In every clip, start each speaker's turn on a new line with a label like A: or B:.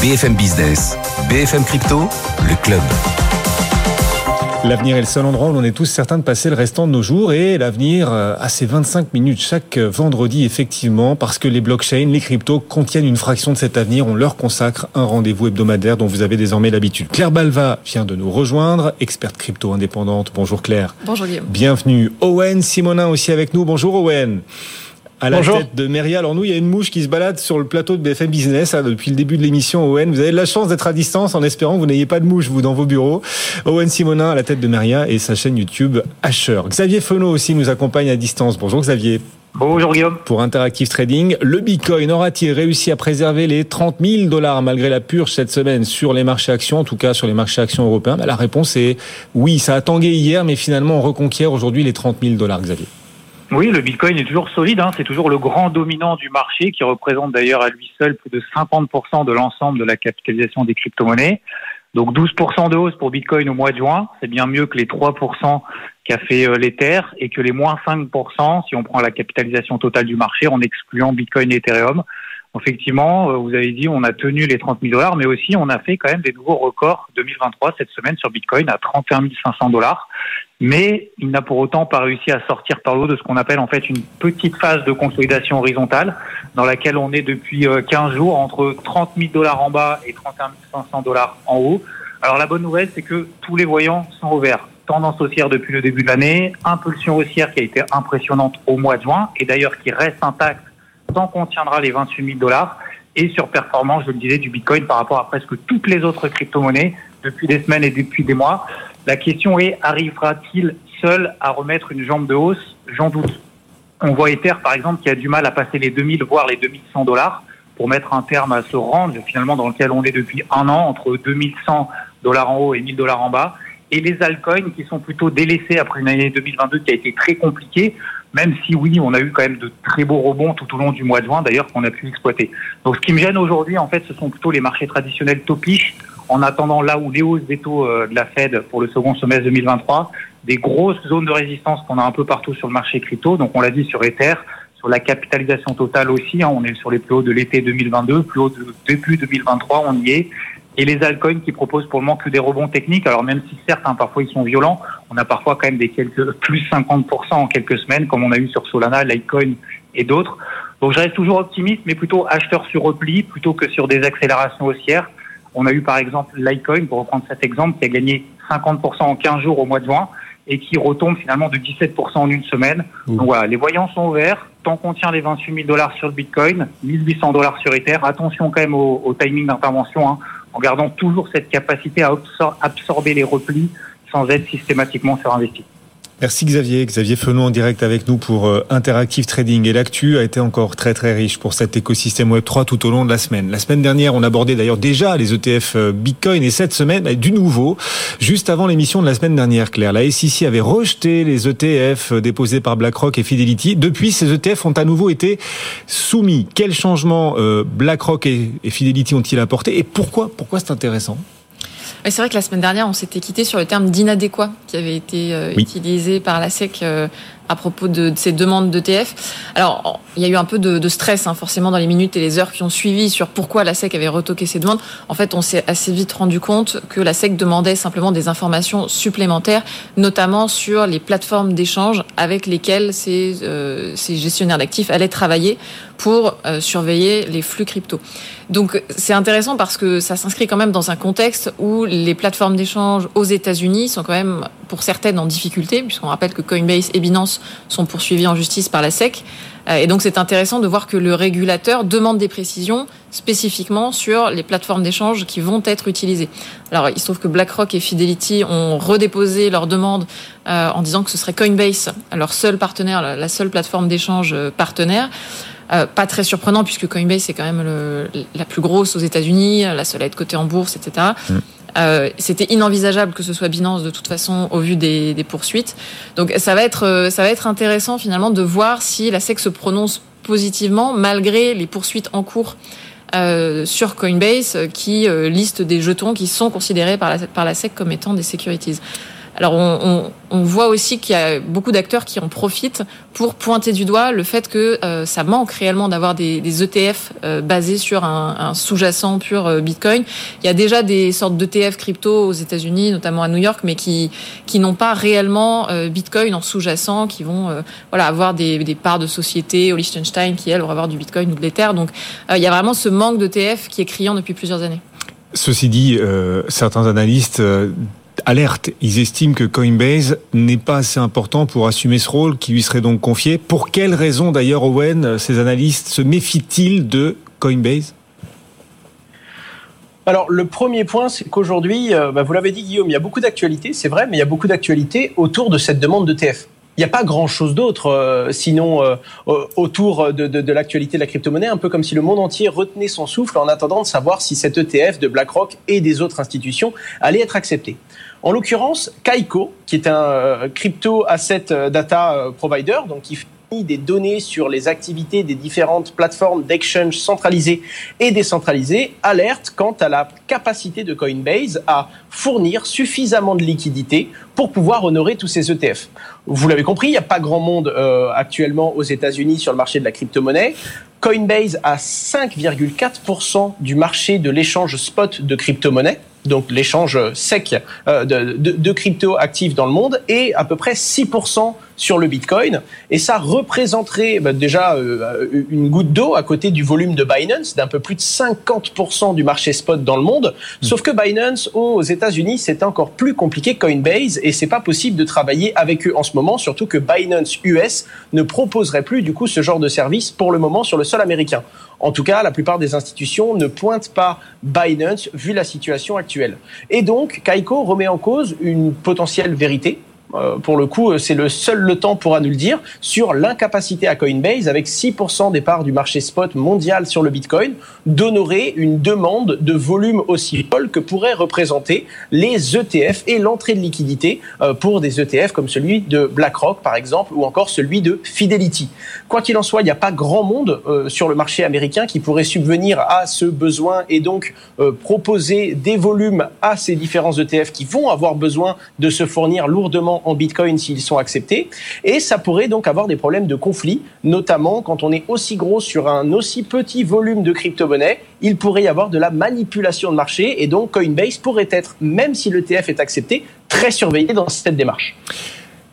A: BFM Business, BFM Crypto, le club.
B: L'avenir est le seul endroit où l'on est tous certains de passer le restant de nos jours et l'avenir euh, a ses 25 minutes chaque vendredi effectivement parce que les blockchains, les cryptos contiennent une fraction de cet avenir. On leur consacre un rendez-vous hebdomadaire dont vous avez désormais l'habitude. Claire Balva vient de nous rejoindre, experte crypto indépendante. Bonjour Claire.
C: Bonjour Guillaume.
B: Bienvenue. Owen Simonin aussi avec nous. Bonjour Owen à la tête de Meria. Alors nous, il y a une mouche qui se balade sur le plateau de BFM Business hein, depuis le début de l'émission. Owen, vous avez la chance d'être à distance en espérant que vous n'ayez pas de mouche vous dans vos bureaux. Owen Simonin à la tête de Meria et sa chaîne YouTube Asher. Xavier Fenot aussi nous accompagne à distance. Bonjour Xavier.
D: Bonjour Guillaume.
B: Pour Interactive Trading, le Bitcoin aura-t-il réussi à préserver les 30 000 dollars malgré la purge cette semaine sur les marchés actions, en tout cas sur les marchés actions européens? Bah, La réponse est oui, ça a tangué hier, mais finalement on reconquiert aujourd'hui les 30 000 dollars, Xavier.
D: Oui, le Bitcoin est toujours solide. Hein. C'est toujours le grand dominant du marché qui représente d'ailleurs à lui seul plus de 50% de l'ensemble de la capitalisation des crypto-monnaies. Donc 12% de hausse pour Bitcoin au mois de juin. C'est bien mieux que les 3% qu'a fait euh, l'Ether et que les moins 5% si on prend la capitalisation totale du marché en excluant Bitcoin et Ethereum. Effectivement, euh, vous avez dit, on a tenu les 30 000 dollars, mais aussi on a fait quand même des nouveaux records 2023 cette semaine sur Bitcoin à 31 500 dollars. Mais il n'a pour autant pas réussi à sortir par l'eau de ce qu'on appelle en fait une petite phase de consolidation horizontale dans laquelle on est depuis 15 euh, jours entre 30 000 dollars en bas et 31 500 dollars en haut. Alors la bonne nouvelle, c'est que tous les voyants sont au vert. Tendance haussière depuis le début de l'année, impulsion haussière qui a été impressionnante au mois de juin et d'ailleurs qui reste intacte tant qu'on tiendra les 28 000 dollars et sur performance, je le disais, du Bitcoin par rapport à presque toutes les autres crypto-monnaies depuis des semaines et depuis des mois. La question est, arrivera-t-il seul à remettre une jambe de hausse? J'en doute. On voit Ether, par exemple, qui a du mal à passer les 2000, voire les 2100 dollars pour mettre un terme à ce range, finalement, dans lequel on est depuis un an, entre 2100 dollars en haut et 1000 dollars en bas. Et les altcoins qui sont plutôt délaissés après une année 2022 qui a été très compliquée même si oui, on a eu quand même de très beaux rebonds tout au long du mois de juin, d'ailleurs, qu'on a pu exploiter. Donc ce qui me gêne aujourd'hui, en fait, ce sont plutôt les marchés traditionnels topiches, en attendant là où les hausses des taux euh, de la Fed pour le second semestre 2023, des grosses zones de résistance qu'on a un peu partout sur le marché crypto, donc on l'a dit sur Ether, sur la capitalisation totale aussi, hein, on est sur les plus hauts de l'été 2022, plus hauts de début 2023, on y est, et les altcoins qui proposent pour le moment que des rebonds techniques. Alors même si certes, hein, parfois ils sont violents, on a parfois quand même des quelques plus 50% en quelques semaines, comme on a eu sur Solana, Litecoin et d'autres. Donc je reste toujours optimiste, mais plutôt acheteur sur repli plutôt que sur des accélérations haussières. On a eu par exemple Litecoin, pour reprendre cet exemple, qui a gagné 50% en 15 jours au mois de juin et qui retombe finalement de 17% en une semaine. Donc voilà, les voyants sont ouverts. Tant qu'on tient les 28 000 dollars sur le Bitcoin, 1800 dollars sur Ether, attention quand même au, au timing d'intervention. Hein en gardant toujours cette capacité à absorber les replis sans être systématiquement surinvesti.
B: Merci Xavier. Xavier Fenot en direct avec nous pour euh, Interactive Trading. Et l'actu a été encore très très riche pour cet écosystème Web3 tout au long de la semaine. La semaine dernière, on abordait d'ailleurs déjà les ETF euh, Bitcoin et cette semaine, bah, du nouveau, juste avant l'émission de la semaine dernière, Claire, la SEC avait rejeté les ETF euh, déposés par BlackRock et Fidelity. Depuis, ces ETF ont à nouveau été soumis. Quels changements BlackRock et Fidelity ont-ils apporté? Et pourquoi? Pourquoi c'est intéressant?
C: C'est vrai que la semaine dernière, on s'était quitté sur le terme d'inadéquat qui avait été euh, utilisé par la SEC euh, à propos de, ces demandes d'ETF. Alors, il y a eu un peu de, stress, hein, forcément, dans les minutes et les heures qui ont suivi sur pourquoi la SEC avait retoqué ces demandes. En fait, on s'est assez vite rendu compte que la SEC demandait simplement des informations supplémentaires, notamment sur les plateformes d'échange avec lesquelles ces, euh, ces gestionnaires d'actifs allaient travailler pour euh, surveiller les flux crypto. Donc c'est intéressant parce que ça s'inscrit quand même dans un contexte où les plateformes d'échange aux États-Unis sont quand même pour certaines en difficulté, puisqu'on rappelle que Coinbase et Binance sont poursuivis en justice par la SEC. Euh, et donc c'est intéressant de voir que le régulateur demande des précisions spécifiquement sur les plateformes d'échange qui vont être utilisées. Alors il se trouve que BlackRock et Fidelity ont redéposé leur demande euh, en disant que ce serait Coinbase leur seul partenaire, la seule plateforme d'échange partenaire. Euh, pas très surprenant puisque Coinbase c'est quand même le, la plus grosse aux États-Unis, la seule à être cotée en bourse, etc. Mm. Euh, C'était inenvisageable que ce soit Binance de toute façon au vu des, des, poursuites. Donc ça va être euh, ça va être intéressant finalement de voir si la SEC se prononce positivement malgré les poursuites en cours. Euh, sur Coinbase qui euh, liste des jetons qui sont considérés par la, par la SEC comme étant des securities. Alors on, voit aussi qu'il y a beaucoup d'acteurs qui en profitent pour pointer du doigt le fait que ça manque réellement d'avoir des, ETF basés sur un, sous-jacent pur Bitcoin. Il y a déjà des sortes d'ETF crypto aux États-Unis, notamment à New York, mais qui n'ont pas réellement Bitcoin en sous-jacent, qui vont avoir des, parts de sociétés au Liechtenstein qui elles vont avoir du Bitcoin ou de l'Ether. Donc il y a vraiment ce manque d'ETF qui est criant depuis plusieurs années.
B: Ceci dit, euh, certains analystes euh, alertent. Ils estiment que Coinbase n'est pas assez important pour assumer ce rôle qui lui serait donc confié. Pour quelles raisons d'ailleurs, Owen, ces analystes se méfient-ils de Coinbase?
E: Alors, le premier point, c'est qu'aujourd'hui, euh, bah, vous l'avez dit, Guillaume, il y a beaucoup d'actualités, c'est vrai, mais il y a beaucoup d'actualités autour de cette demande d'ETF n'y a pas grand-chose d'autre, euh, sinon euh, autour de, l'actualité de la crypto-monnaie, un peu comme si le monde entier retenait son souffle en attendant de savoir si cet ETF de BlackRock et des autres institutions allait être accepté. En l'occurrence, Kaiko, qui est un euh, crypto asset data provider, donc qui des données sur les activités des différentes plateformes d'exchange centralisées et décentralisées, alerte quant à la capacité de Coinbase à fournir suffisamment de liquidités pour pouvoir honorer tous ces ETF. Vous l'avez compris, il n'y a pas grand monde euh, actuellement aux États-Unis sur le marché de la crypto-monnaie. Coinbase a 5,4% du marché de l'échange spot de crypto-monnaie donc l'échange sec euh, de, de, de, crypto actifs dans le monde, et à peu près 6% sur le Bitcoin. Et ça représenterait bah, déjà euh, une goutte d'eau à côté du volume de Binance, d'un peu plus de 50% du marché spot dans le monde. Hmm. Sauf que Binance aux États-Unis, c'est encore plus compliqué que Coinbase, et c'est pas possible de travailler avec eux en ce moment, surtout que Binance US ne proposerait plus du coup ce genre de service pour le moment sur le sol américain. En tout cas, la plupart des institutions ne pointent pas Binance vu la situation actuelle. Et donc, Kaiko remet en cause une potentielle vérité euh, pour le coup, c'est le seul le temps pourra nous le dire, sur l'incapacité à Coinbase, avec 6% des parts du marché spot mondial sur le Bitcoin, d'honorer une demande de volume aussi folle que pourraient représenter les ETF et l'entrée de liquidité euh, pour des ETF comme celui de BlackRock, par exemple, ou encore celui de Fidelity. Quoi qu'il en soit, il n'y a pas grand monde euh, sur le marché américain qui pourrait subvenir à ce besoin et donc proposer des volumes à ces différents ETF qui vont avoir besoin de se fournir lourdement en Bitcoin s'ils sont acceptés. Et ça pourrait donc avoir des problèmes de conflit, notamment quand on est aussi gros sur un aussi petit volume de crypto-monnaie, il pourrait y avoir de la manipulation de marché et donc Coinbase pourrait être, même si l'ETF est accepté, très surveillé dans cette démarche.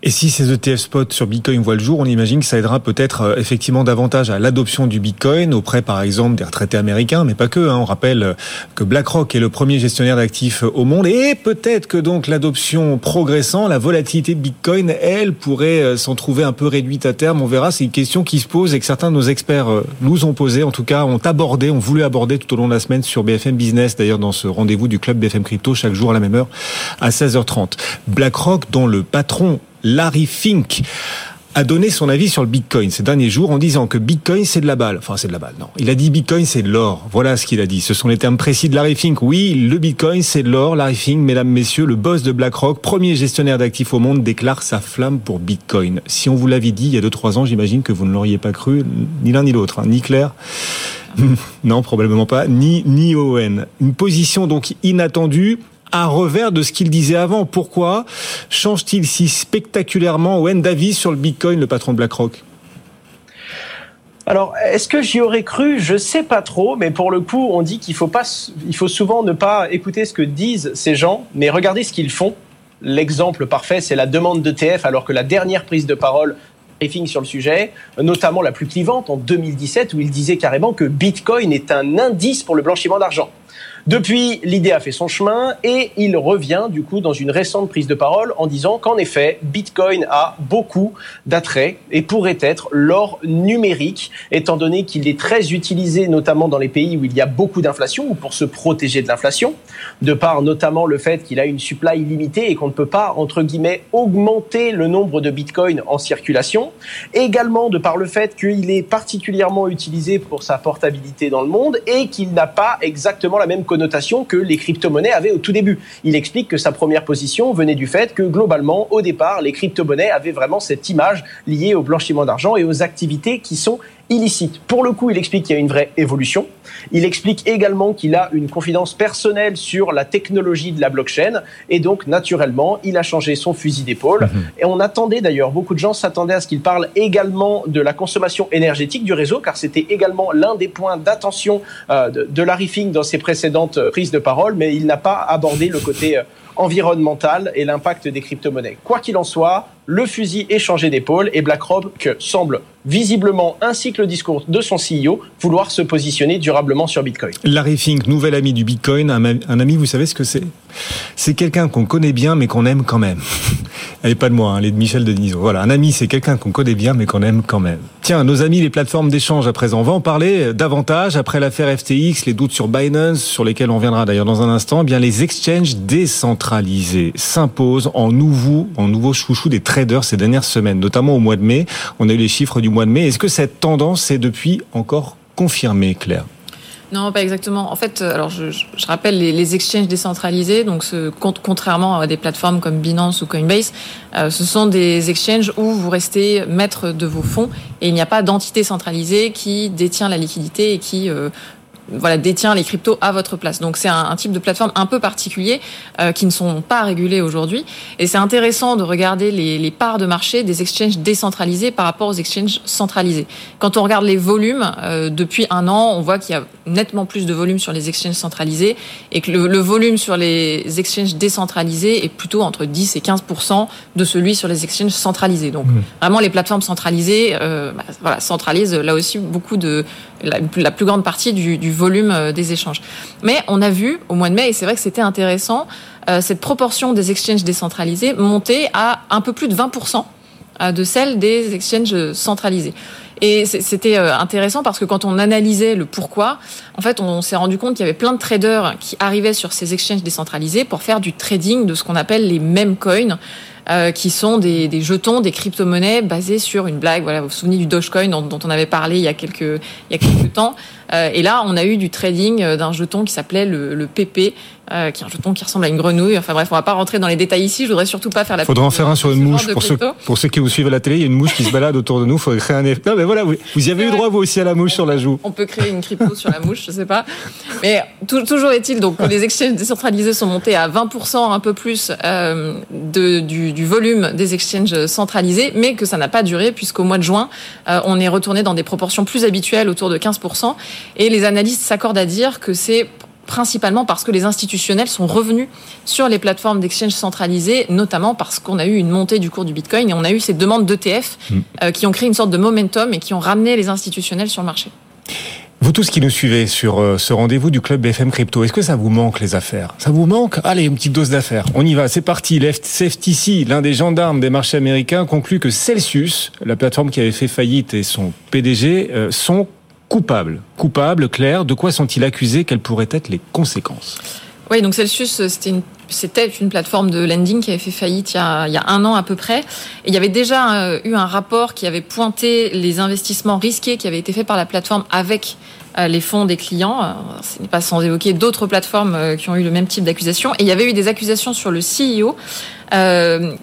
B: Et si ces ETF spot sur Bitcoin voient le jour, on imagine que ça aidera peut-être euh, effectivement davantage à l'adoption du Bitcoin auprès, par exemple, des retraités américains, mais pas que. Hein. On rappelle euh, que BlackRock est le premier gestionnaire d'actifs au monde, et peut-être que donc l'adoption progressant, la volatilité de Bitcoin, elle, pourrait euh, s'en trouver un peu réduite à terme. On verra. C'est une question qui se pose et que certains de nos experts nous ont posé, en tout cas, ont abordé, ont voulu aborder tout au long de la semaine sur BFM Business, d'ailleurs dans ce rendez-vous du club BFM Crypto chaque jour à la même heure à 16h30. BlackRock, dont le patron Larry Fink a donné son avis sur le Bitcoin ces derniers jours en disant que Bitcoin c'est de la balle. Enfin, c'est de la balle. Non. Il a dit Bitcoin c'est de l'or. Voilà ce qu'il a dit. Ce sont les termes précis de Larry Fink. Oui, le Bitcoin c'est de l'or. Larry Fink, mesdames, messieurs, le boss de BlackRock, premier gestionnaire d'actifs au monde, déclare sa flamme pour Bitcoin. Si on vous l'avait dit il y a 2-3 ans, j'imagine que vous ne l'auriez pas cru, ni l'un ni l'autre, hein. ni Claire. non, probablement pas, ni, ni Owen. Une position donc inattendue à revers de ce qu'il disait avant. Pourquoi change-t-il si spectaculairement Owen Davis sur le Bitcoin, le patron de BlackRock?
E: Alors, est-ce que j'y aurais cru? Je sais pas trop, mais pour le coup, on dit qu'il faut pas, il faut souvent ne pas écouter ce que disent ces gens, mais regarder ce qu'ils font. L'exemple parfait, c'est la demande d'ETF, alors que la dernière prise de parole briefing sur le sujet, notamment la plus clivante en 2017, où il disait carrément que Bitcoin est un indice pour le blanchiment d'argent. Depuis, l'idée a fait son chemin et il revient du coup dans une récente prise de parole en disant qu'en effet, Bitcoin a beaucoup d'attraits et pourrait être l'or numérique, étant donné qu'il est très utilisé notamment dans les pays où il y a beaucoup d'inflation ou pour se protéger de l'inflation, de par notamment le fait qu'il a une supply illimitée et qu'on ne peut pas, entre guillemets, augmenter le nombre de Bitcoin en circulation, également de par le fait qu'il est particulièrement utilisé pour sa portabilité dans le monde et qu'il n'a pas exactement la même connotation que les crypto-monnaies avaient au tout début. Il explique que sa première position venait du fait que globalement, au départ, les crypto-monnaies avaient vraiment cette image liée au blanchiment d'argent et aux activités qui sont illicite. Pour le coup, il explique qu'il y a une vraie évolution. Il explique également qu'il a une confidence personnelle sur la technologie de la blockchain et donc naturellement, il a changé son fusil d'épaule. Mhm. Et on attendait d'ailleurs, beaucoup de gens s'attendaient à ce qu'il parle également de la consommation énergétique du réseau, car c'était également l'un des points d'attention euh, de, de Larry Fink dans ses précédentes euh, prises de parole, mais il n'a pas abordé le côté euh, environnemental et l'impact des crypto-monnaies. Quoi qu'il en soit, le fusil est changé d'épaule et BlackRock semble visiblement, ainsi que le discours de son CEO, vouloir se positionner durablement sur Bitcoin.
B: Larry Fink, nouvel ami du Bitcoin, un, ami, vous savez ce que c'est? C'est quelqu'un qu'on connaît bien mais qu'on aime quand même. Elle n'est pas de moi, hein, elle est de Michel Denisot. Voilà, un ami, c'est quelqu'un qu'on connaît bien mais qu'on aime quand même. Tiens, nos amis les plateformes d'échange à présent, on va en parler davantage après l'affaire FTX, les doutes sur Binance, sur lesquels on viendra d'ailleurs dans un instant. Eh bien, les exchanges décentralisés s'imposent en nouveau, en nouveau chouchou des traders ces dernières semaines, notamment au mois de mai. On a eu les chiffres du mois de mai. Est-ce que cette tendance est depuis encore confirmée, Claire?
C: Non, pas exactement. En fait, euh, alors je, rappelle les, exchanges décentralisés, donc ce, contrairement à des plateformes comme Binance ou Coinbase, euh, ce sont des exchanges où vous restez maître de vos fonds et il n'y a pas d'entité centralisée qui détient la liquidité et qui euh, voilà, détient les cryptos à votre place. Donc c'est un, type de plateforme un peu particulier euh, qui ne sont pas régulés aujourd'hui. Et c'est intéressant de regarder les, les, parts de marché des exchanges décentralisés par rapport aux exchanges centralisés. Quand on regarde les volumes, euh, depuis un an, on voit qu'il y a nettement plus de volume sur les exchanges centralisés et que le, le, volume sur les exchanges décentralisés est plutôt entre 10 et 15 de celui sur les exchanges centralisés. Donc mmh. vraiment les plateformes centralisées euh, bah, voilà, centralisent là aussi beaucoup de la, la plus grande partie du, du volume euh, des échanges. Mais on a vu au mois de mai, et c'est vrai que c'était intéressant, euh, cette proportion des exchanges décentralisés monter à un peu plus de 20% euh, de celle des exchanges centralisés. Et c'était intéressant parce que quand on analysait le pourquoi, en fait, on s'est rendu compte qu'il y avait plein de traders qui arrivaient sur ces exchanges décentralisés pour faire du trading de ce qu'on appelle les mêmes coins. Euh, qui sont des, des jetons, des crypto-monnaies basées sur une blague. Voilà, vous vous souvenez du Dogecoin dont, dont on avait parlé il y a quelques, il y a quelques temps. Euh, et là, on a eu du trading euh, d'un jeton qui s'appelait le, le PP, euh, qui est un jeton qui ressemble à une grenouille. Enfin bref, on va pas rentrer dans les détails ici. Je voudrais surtout pas faire la.
B: Faudrait en faire un sur une mouche pour ceux, pour ceux qui vous suivent à la télé. Il y a une mouche qui se balade autour de nous. Faudrait créer un effet. Non mais voilà, vous, vous y avez eu droit vous aussi à la mouche sur la joue.
C: On peut créer une crypto sur la mouche, je sais pas. Mais toujours est-il donc que les exchanges décentralisés sont montés à 20% un peu plus euh, de, du, du, volume des exchanges centralisés, mais que ça n'a pas duré puisqu'au mois de juin, euh, on est retourné dans des proportions plus habituelles autour de 15%. Et les analystes s'accordent à dire que c'est principalement parce que les institutionnels sont revenus sur les plateformes d'exchange centralisées, notamment parce qu'on a eu une montée du cours du Bitcoin et on a eu ces demandes d'ETF mm. euh, qui ont créé une sorte de momentum et qui ont ramené les institutionnels sur le marché.
B: Vous tous qui nous suivez sur euh, ce rendez-vous du club BFM Crypto, est-ce que ça vous manque les affaires? Ça vous manque? Allez, une petite dose d'affaires. On y va, c'est parti. L'FTC, l'un des gendarmes des marchés américains, conclut que Celsius, la plateforme qui avait fait faillite et son PDG, euh, sont coupable. Coupable, clair, de quoi sont-ils accusés? Quelles pourraient être les conséquences?
C: Oui, donc Celsius, c'était une c'était une plateforme de lending qui avait fait faillite il y a, un an à peu près. Il y avait déjà euh, eu un rapport qui avait pointé les investissements risqués qui avaient été faits par la plateforme avec euh, les fonds des clients. Ce n'est pas sans évoquer d'autres plateformes euh, qui ont eu le même type d'accusation. Et il y avait eu des accusations sur le CEO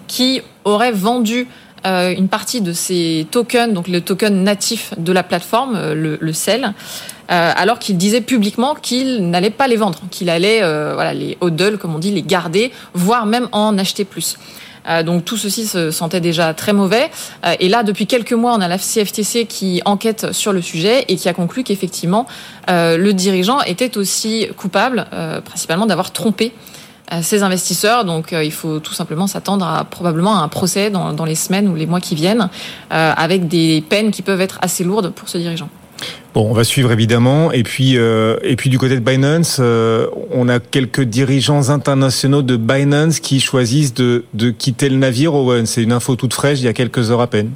C: qui aurait vendu euh, une partie de ces tokens, donc le token natif de la plateforme, euh, le, le CEL, euh, alors qu'il disait publiquement qu'il n'allait pas les vendre, qu'il allait voilà, les hodl, comme on dit, les garder, voire même en acheter plus. donc tout ceci se sentait déjà très mauvais. et là, depuis quelques mois, on a la CFTC qui enquête sur le sujet et qui a conclu qu'effectivement, le dirigeant était aussi coupable, principalement d'avoir trompé ces investisseurs. Donc euh, il faut tout simplement s'attendre à probablement à un procès dans, les semaines ou les mois qui viennent, euh, avec des peines qui peuvent être assez lourdes pour ce dirigeant.
B: Bon, on va suivre évidemment. Et puis, euh, et puis du côté de Binance, on a quelques dirigeants internationaux de Binance qui choisissent de, de quitter le navire. Owen, c'est une info toute fraîche, il y a quelques heures à peine.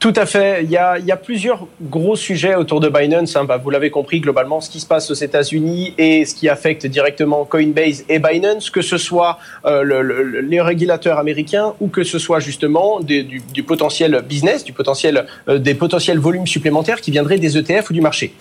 E: Tout à fait. Il y a, plusieurs gros sujets autour de Binance. Hein. Bah, vous l'avez compris, globalement, ce qui se passe aux États-Unis et ce qui affecte directement Coinbase et Binance, que ce soit euh, le, les régulateurs américains ou que ce soit justement du, potentiel business, du potentiel, euh, des potentiels volumes supplémentaires qui viendraient des ETF ou du marché.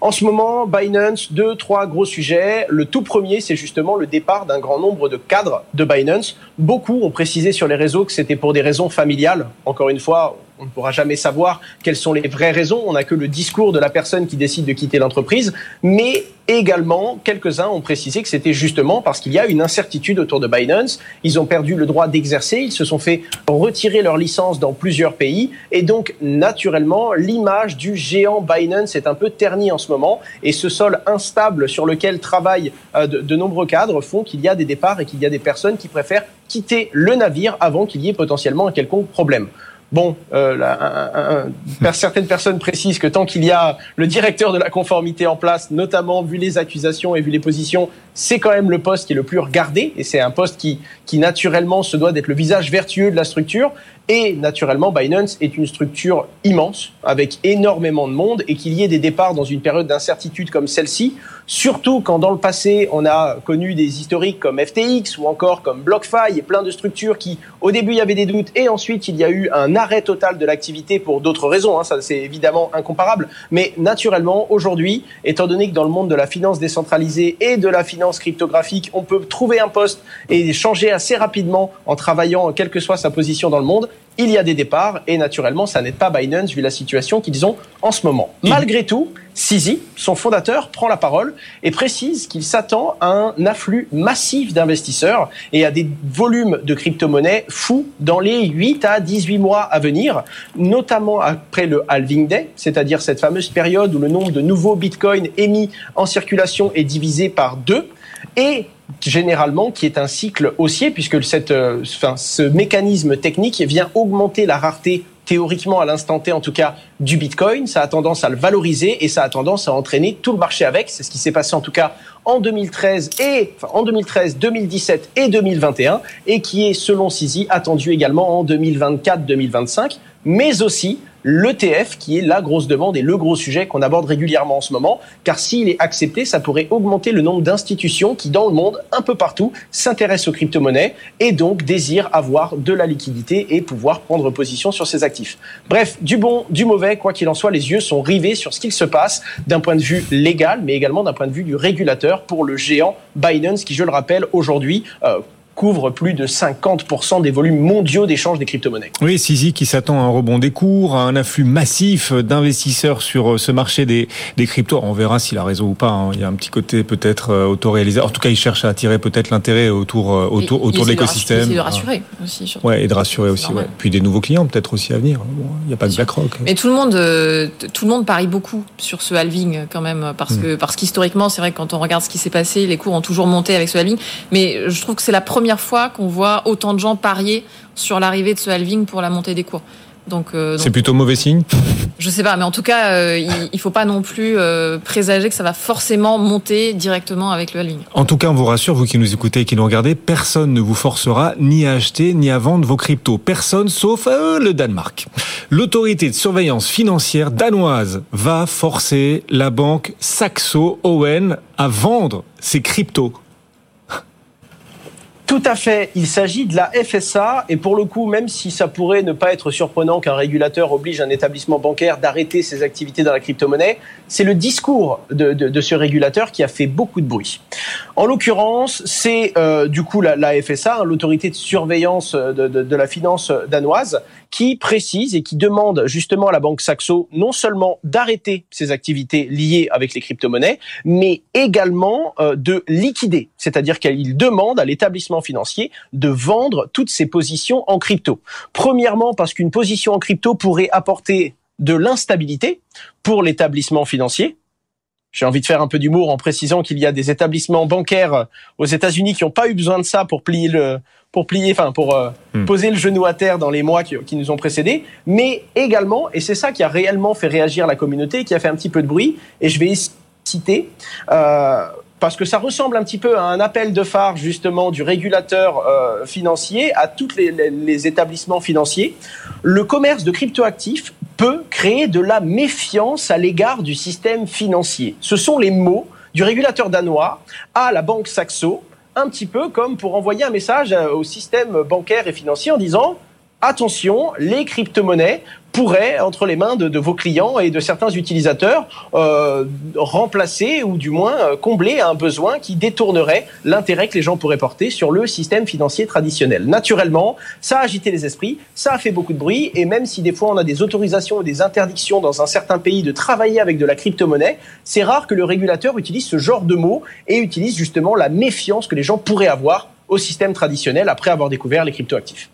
E: En ce moment, Binance, deux, trois gros sujets. Le tout premier, c'est justement le départ d'un grand nombre de cadres de Binance. Beaucoup ont précisé sur les réseaux que c'était pour des raisons familiales. Encore une fois, On ne pourra jamais savoir quelles sont les vraies raisons. On n'a que le discours de la personne qui décide de quitter l'entreprise. Mais également, quelques-uns ont précisé que c'était justement parce qu'il y a une incertitude autour de Binance. Ils ont perdu le droit d'exercer. Ils se sont fait retirer leur licence dans plusieurs pays. Et donc, naturellement, l'image du géant Binance est un peu ternie en ce moment. Et ce sol instable sur lequel travaillent euh, de, nombreux cadres font qu'il y a des départs et qu'il y a des personnes qui préfèrent quitter le navire avant qu'il y ait potentiellement un quelconque problème. Bon, euh, certaines personnes précisent que tant qu'il y a le directeur de la conformité en place, notamment vu les accusations et vu les positions, c'est quand même le poste qui est le plus regardé et c'est un poste qui, qui naturellement se doit d'être le visage vertueux de la structure. Et naturellement, Binance est une structure immense avec énormément de monde et qu'il y ait des départs dans une période d'incertitude comme celle-ci, surtout quand dans le passé on a connu des historiques comme FTX ou encore comme BlockFi et plein de structures qui au début il y avait des doutes et ensuite il y a eu un arrêt total de l'activité pour d'autres raisons, hein, ça c'est évidemment incomparable, mais naturellement aujourd'hui, étant donné que dans le monde de la finance décentralisée et de la finance cryptographique, on peut trouver un poste et changer assez rapidement en travaillant quelle que soit sa position dans le monde, il y a des départs et naturellement, ça n'aide pas Binance vu la situation qu'ils ont en ce moment. Malgré tout, Sisi, son fondateur, prend la parole et précise qu'il s'attend à un afflux massif d'investisseurs et à des volumes de crypto-monnaies fous dans les 8 à 18 mois à venir, notamment après le halving day, c'est-à-dire cette fameuse période où le nombre de nouveaux bitcoins émis en circulation est divisé par deux et généralement qui est un cycle haussier puisque cette, euh, enfin, ce mécanisme technique vient augmenter la rareté théoriquement à l'instant T en tout cas du Bitcoin, ça a tendance à le valoriser et ça a tendance à entraîner tout le marché avec. C'est ce qui s'est passé en tout cas en 2013 et enfin, en 2013, 2017 et 2021 et qui est selon CISI attendu également en 2024-2025, mais aussi l'ETF qui est la grosse demande et le gros sujet qu'on aborde régulièrement en ce moment, car s'il est accepté, ça pourrait augmenter le nombre d'institutions qui, dans le monde, un peu partout, s'intéressent aux crypto-monnaies et donc désirent avoir de la liquidité et pouvoir prendre position sur ces actifs. Bref, du bon, du mauvais, quoi qu'il en soit, les yeux sont rivés sur ce qu'il se passe d'un point de vue légal, mais également d'un point de vue du régulateur pour le géant Binance, qui, je le rappelle, aujourd'hui, euh, couvre plus de 50% des volumes mondiaux d'échange des crypto-monnaies.
B: Oui, Sisi qui s'attend à un rebond des cours, à un afflux massif d'investisseurs sur euh, ce marché des, des cryptos. On verra s'il a raison ou pas. Hein. Il y a un petit côté peut-être euh, autoréalisé. En tout cas, il cherche à attirer peut-être l'intérêt autour, euh, autour, autour de l'écosystème.
C: Et de rassurer aussi.
B: Surtout. Ouais, et de rassurer aussi. Ouais. Puis des nouveaux clients peut-être aussi à venir. il n'y a pas que BlackRock.
C: Mais tout le monde, tout le monde parie beaucoup sur ce halving quand même, parce hmm. que parce qu'historiquement, c'est vrai que quand on regarde ce qui s'est passé, les cours ont toujours monté avec ce halving. Mais je trouve que c'est la première première fois qu'on voit autant de gens parier sur l'arrivée de ce halving pour la montée des cours.
B: Donc, euh, c'est plutôt mauvais signe.
C: Je sais pas, mais en tout cas, euh, il, il faut pas non plus euh, présager que ça va forcément monter directement avec le halving.
B: En tout cas, on vous rassure, vous qui nous écoutez et qui nous regardez, personne ne vous forcera ni à acheter ni à vendre vos cryptos. Personne, sauf le Danemark. L'autorité de surveillance financière danoise va forcer la banque Saxo Owen à vendre ses cryptos.
E: Tout à fait. Il s'agit de la FSA et pour le coup, même si ça pourrait ne pas être surprenant qu'un régulateur oblige un établissement bancaire d'arrêter ses activités dans la crypto-monnaie, c'est le discours de, de, de, ce régulateur qui a fait beaucoup de bruit. En l'occurrence, c'est euh, du coup la, la FSA, hein, l'autorité de surveillance de, de, la finance danoise, qui précise et qui demande justement à la banque Saxo non seulement d'arrêter ses activités liées avec les crypto-monnaies, mais également euh, de liquider, c'est-à-dire qu'il demande à l'établissement financier de vendre toutes ses positions en crypto. Premièrement, parce qu'une position en crypto pourrait apporter de l'instabilité pour l'établissement financier. J'ai envie de faire un peu d'humour en précisant qu'il y a des établissements bancaires aux États-Unis qui n'ont pas eu besoin de ça pour plier le, pour plier, enfin pour euh, hmm. poser le genou à terre dans les mois qui, qui nous ont précédés, mais également, et c'est ça qui a réellement fait réagir la communauté, qui a fait un petit peu de bruit, et je vais citer, euh, parce que ça ressemble un petit peu à un appel de phare justement du régulateur euh, financier à tous les, les, établissements financiers. Le commerce de cryptoactifs peut créer de la méfiance à l'égard du système financier. Ce sont les mots du régulateur danois à la banque Saxo, un petit peu comme pour envoyer un message euh, au système bancaire et financier en disant attention, les crypto-monnaies pourrait, entre les mains de, vos clients et de certains utilisateurs, euh, remplacer ou du moins euh, combler un besoin qui détournerait l'intérêt que les gens pourraient porter sur le système financier traditionnel. Naturellement, ça a agité les esprits, ça a fait beaucoup de bruit, et même si des fois on a des autorisations ou des interdictions dans un certain pays de travailler avec de la crypto-monnaie, c'est rare que le régulateur utilise ce genre de mots et utilise justement la méfiance que les gens pourraient avoir au système traditionnel après avoir découvert les cryptoactifs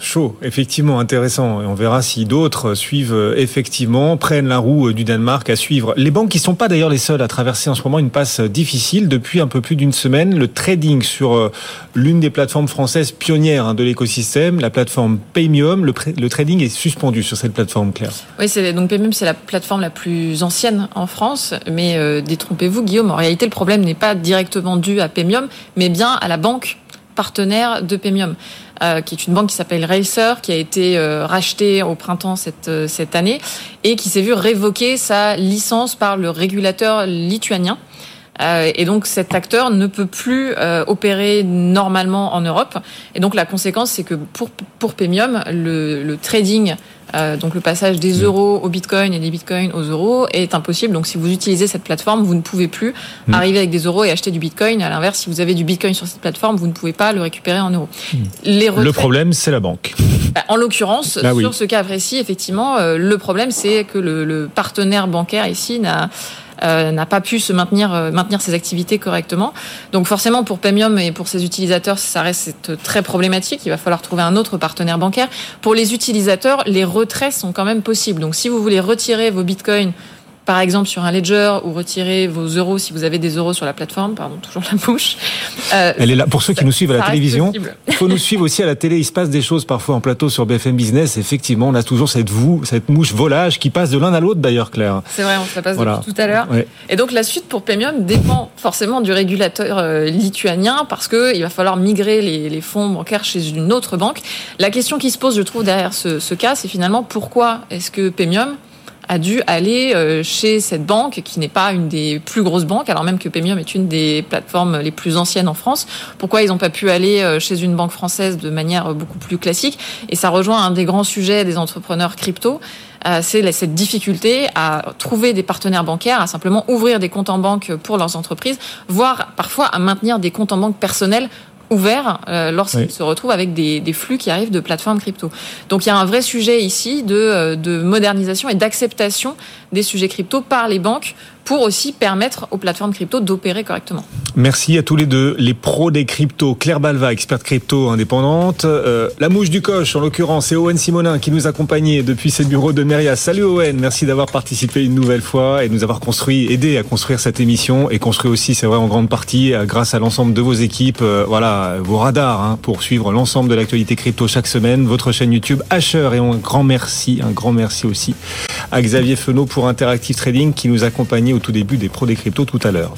B: chaud, effectivement intéressant. Et on verra si d'autres suivent euh, effectivement, prennent la roue euh, du Danemark à suivre. Les banques qui sont pas d'ailleurs les seules à traverser en ce moment une passe difficile depuis un peu plus d'une semaine. Le trading sur euh, l'une des plateformes françaises pionnières hein, de l'écosystème, la plateforme Paymium, le, trading est suspendu sur cette plateforme, Claire.
C: Oui, donc Paymium, c'est la plateforme la plus ancienne en France. Mais détrompez-vous, Guillaume, en réalité, le problème n'est pas directement dû à Paymium, mais bien à la banque partenaire de Paymium. Euh, qui est une banque qui s'appelle Racer, qui a été euh, rachetée au printemps cette, euh, cette année et qui s'est vu révoquer sa licence par le régulateur lituanien. et donc cet acteur ne peut plus opérer normalement en Europe. Et donc la conséquence, c'est que pour, pour Paymium, le, le trading euh, donc le passage des mm. euros au bitcoin et des bitcoins aux euros est impossible. Donc si vous utilisez cette plateforme, vous ne pouvez plus mm. arriver avec des euros et acheter du bitcoin. À l'inverse, si vous avez du bitcoin sur cette plateforme, vous ne pouvez pas le récupérer en euros.
B: Mm. Les Le problème, c'est la banque.
C: Bah, en l'occurrence, bah sur ce cas précis, effectivement, euh, le problème, c'est que le, le partenaire bancaire ici n'a euh, n'a pas pu se maintenir euh, maintenir ses activités correctement. Donc forcément pour Paymium et pour ses utilisateurs, ça reste très problématique. Il va falloir trouver un autre partenaire bancaire. Pour les utilisateurs, les retraits sont quand même possibles. Donc si vous voulez retirer vos bitcoins par exemple sur un ledger ou retirer vos euros si vous avez des euros sur la plateforme, pardon, toujours la bouche.
B: Euh, Elle est là pour ceux qui nous suivent à la télévision. Il faut nous suivre aussi à la télé. Il se passe des choses parfois en plateau sur BFM Business. Effectivement, on a toujours cette vous, cette mouche volage qui passe de l'un à l'autre d'ailleurs, Claire.
C: C'est vrai, on se la passe tout à l'heure. Et donc la suite pour Paymium dépend forcément du régulateur euh, lituanien parce que il va falloir migrer les, les, fonds bancaires chez une autre banque. La question qui se pose, je trouve, derrière ce, ce cas, c'est finalement pourquoi est-ce que Paymium a dû aller euh, chez cette banque qui n'est pas une des plus grosses banques, alors même que Paymium est une des plateformes les plus anciennes en France. Pourquoi ils n'ont pas pu aller euh, chez une banque française de manière beaucoup plus classique? Et ça rejoint un des grands sujets des entrepreneurs crypto. Euh, c'est cette difficulté à trouver des partenaires bancaires, à simplement ouvrir des comptes en banque pour leurs entreprises, voire parfois à maintenir des comptes en banque personnels ouvert euh, lorsqu'ils se retrouvent avec des, des, flux qui arrivent de plateformes crypto. Donc il y a un vrai sujet ici de, euh, de modernisation et d'acceptation des sujets crypto par les banques pour aussi permettre aux plateformes crypto d'opérer correctement.
B: Merci à tous les deux, les pros des cryptos. Claire Balva, experte crypto indépendante. Euh, la mouche du coche, en l'occurrence, c'est Owen Simonin qui nous accompagnait depuis ses bureaux de Meria. Salut Owen, merci d'avoir participé une nouvelle fois et nous avoir construit, aidé à construire cette émission et construit aussi, c'est vrai, en grande partie, euh, grâce à l'ensemble de vos équipes, euh, voilà, vos radars hein, pour suivre l'ensemble de l'actualité crypto chaque semaine, votre chaîne YouTube Asher et un grand merci, un grand merci aussi à Xavier Fenot pour Interactive Trading qui nous accompagnait au tout début des pros des cryptos tout à l'heure.